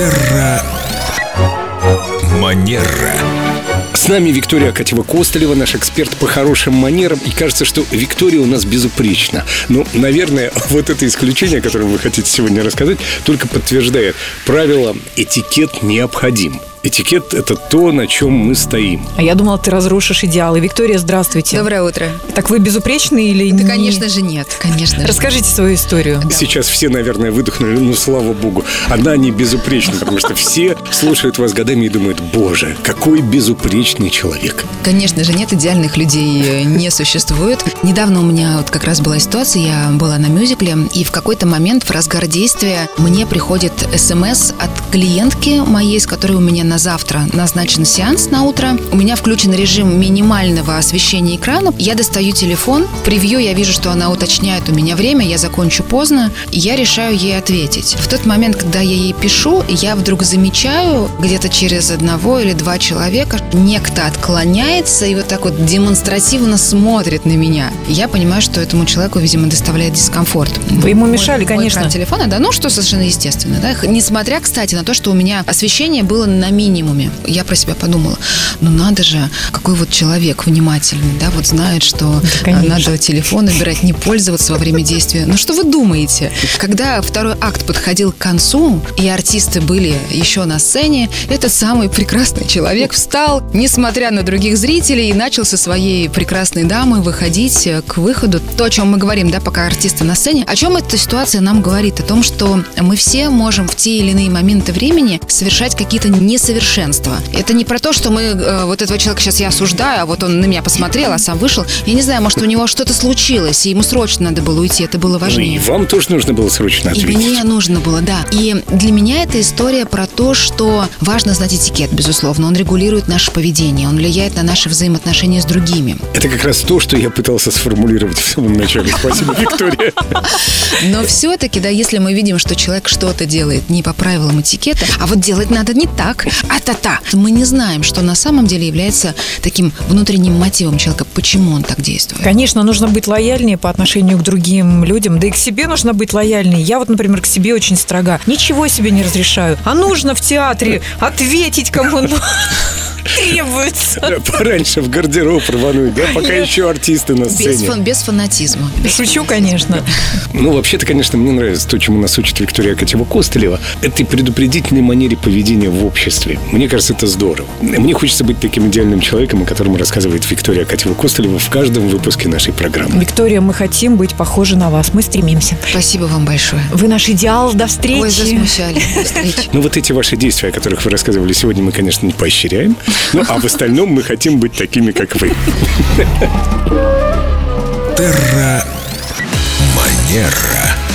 Терра Манера. С нами Виктория Акатьева-Костылева, наш эксперт по хорошим манерам. И кажется, что Виктория у нас безупречна. Ну, наверное, вот это исключение, о котором вы хотите сегодня рассказать, только подтверждает правило «этикет необходим». Этикет – это то, на чем мы стоим. А я думала, ты разрушишь идеалы. Виктория, здравствуйте. Доброе утро. Так вы безупречны или Да, не? конечно же, нет. Конечно же. Расскажите свою историю. Сейчас все, наверное, выдохнули, ну, слава богу. Она не безупречна, потому что все слушают вас годами и думают, боже, какой безупречный человек. Конечно же, нет идеальных людей, э, не существует. Недавно у меня вот как раз была ситуация, я была на мюзикле, и в какой-то момент в разгар действия мне приходит смс от клиентки моей, с которой у меня на завтра назначен сеанс на утро. У меня включен режим минимального освещения экрана. Я достаю телефон, в превью я вижу, что она уточняет у меня время, я закончу поздно, и я решаю ей ответить. В тот момент, когда я ей пишу, я вдруг замечаю где-то через одного или два человека некто отклоняется и вот так вот демонстративно смотрит на меня. Я понимаю, что этому человеку, видимо, доставляет дискомфорт. Вы ему Мой- мешали, мой конечно. экран телефона, да, ну что совершенно естественно, да. Несмотря, кстати, на то, что у меня освещение было на минимуме, я про себя подумала, ну надо же, какой вот человек внимательный, да, вот знает, что а, конечно. надо телефон убирать, не пользоваться во время действия. Ну что вы думаете? Когда второй акт подходил к концу, и артисты были еще на сцене, этот самый прекрасный человек встал, несмотря на других зрителей, и начал со своей прекрасной дамой выходить э, к выходу. То, о чем мы говорим, да, пока артисты на сцене. О чем эта ситуация нам говорит? О том, что мы все можем в те или иные моменты времени совершать какие-то несовершенства. Это не про то, что мы э, вот этого человека сейчас я осуждаю, а вот он на меня посмотрел, а сам вышел. Я не знаю, может, у него что-то случилось, и ему срочно надо было уйти, это было Ну, и важнее. вам тоже нужно было срочно И ответить. мне нужно было, да. И для меня эта история про то, что важно знать этикет, безусловно. Он регулирует наше поведение, он влияет на наши взаимоотношения с другими. Это как раз то, что я пытался сформулировать в самом начале. Спасибо, Виктория. Но все-таки, да, если мы видим, что человек что-то делает не по правилам этикета, а вот делать надо не так, а та-та, то мы не знаем, что на самом деле является таким внутренним мотивом человека, почему он так действует. Конечно, нужно быть лояльнее по отношению к другим людям, да и к себе нужно быть лояльнее. Я вот, например, к себе очень строга. Ничего себе не разрешаю. А нужно в театре ответить кому ну, требуется. Пораньше в гардероб рвануть, да, пока еще артисты на Без, сцене. без фанатизма. Шучу, конечно. Ну, вообще-то, конечно, мне нравится то, чему нас учит Виктория Акатьева-Костылева. Этой предупредительной манере поведения в обществе. Мне кажется, это здорово. Мне хочется быть таким идеальным человеком, о котором рассказывает Виктория Акатьева-Костылева в каждом выпуске нашей программы. Виктория, мы хотим быть похожи на вас. Мы стремимся. Спасибо вам большое. Вы наш идеал. До встречи. Ой, засмущали. До встречи. Ну, вот эти ваши действия, о которых вы рассказывали сегодня, мы, конечно, не поощряем. Ну, а в остальном мы хотим быть такими, как вы. Терра Манера.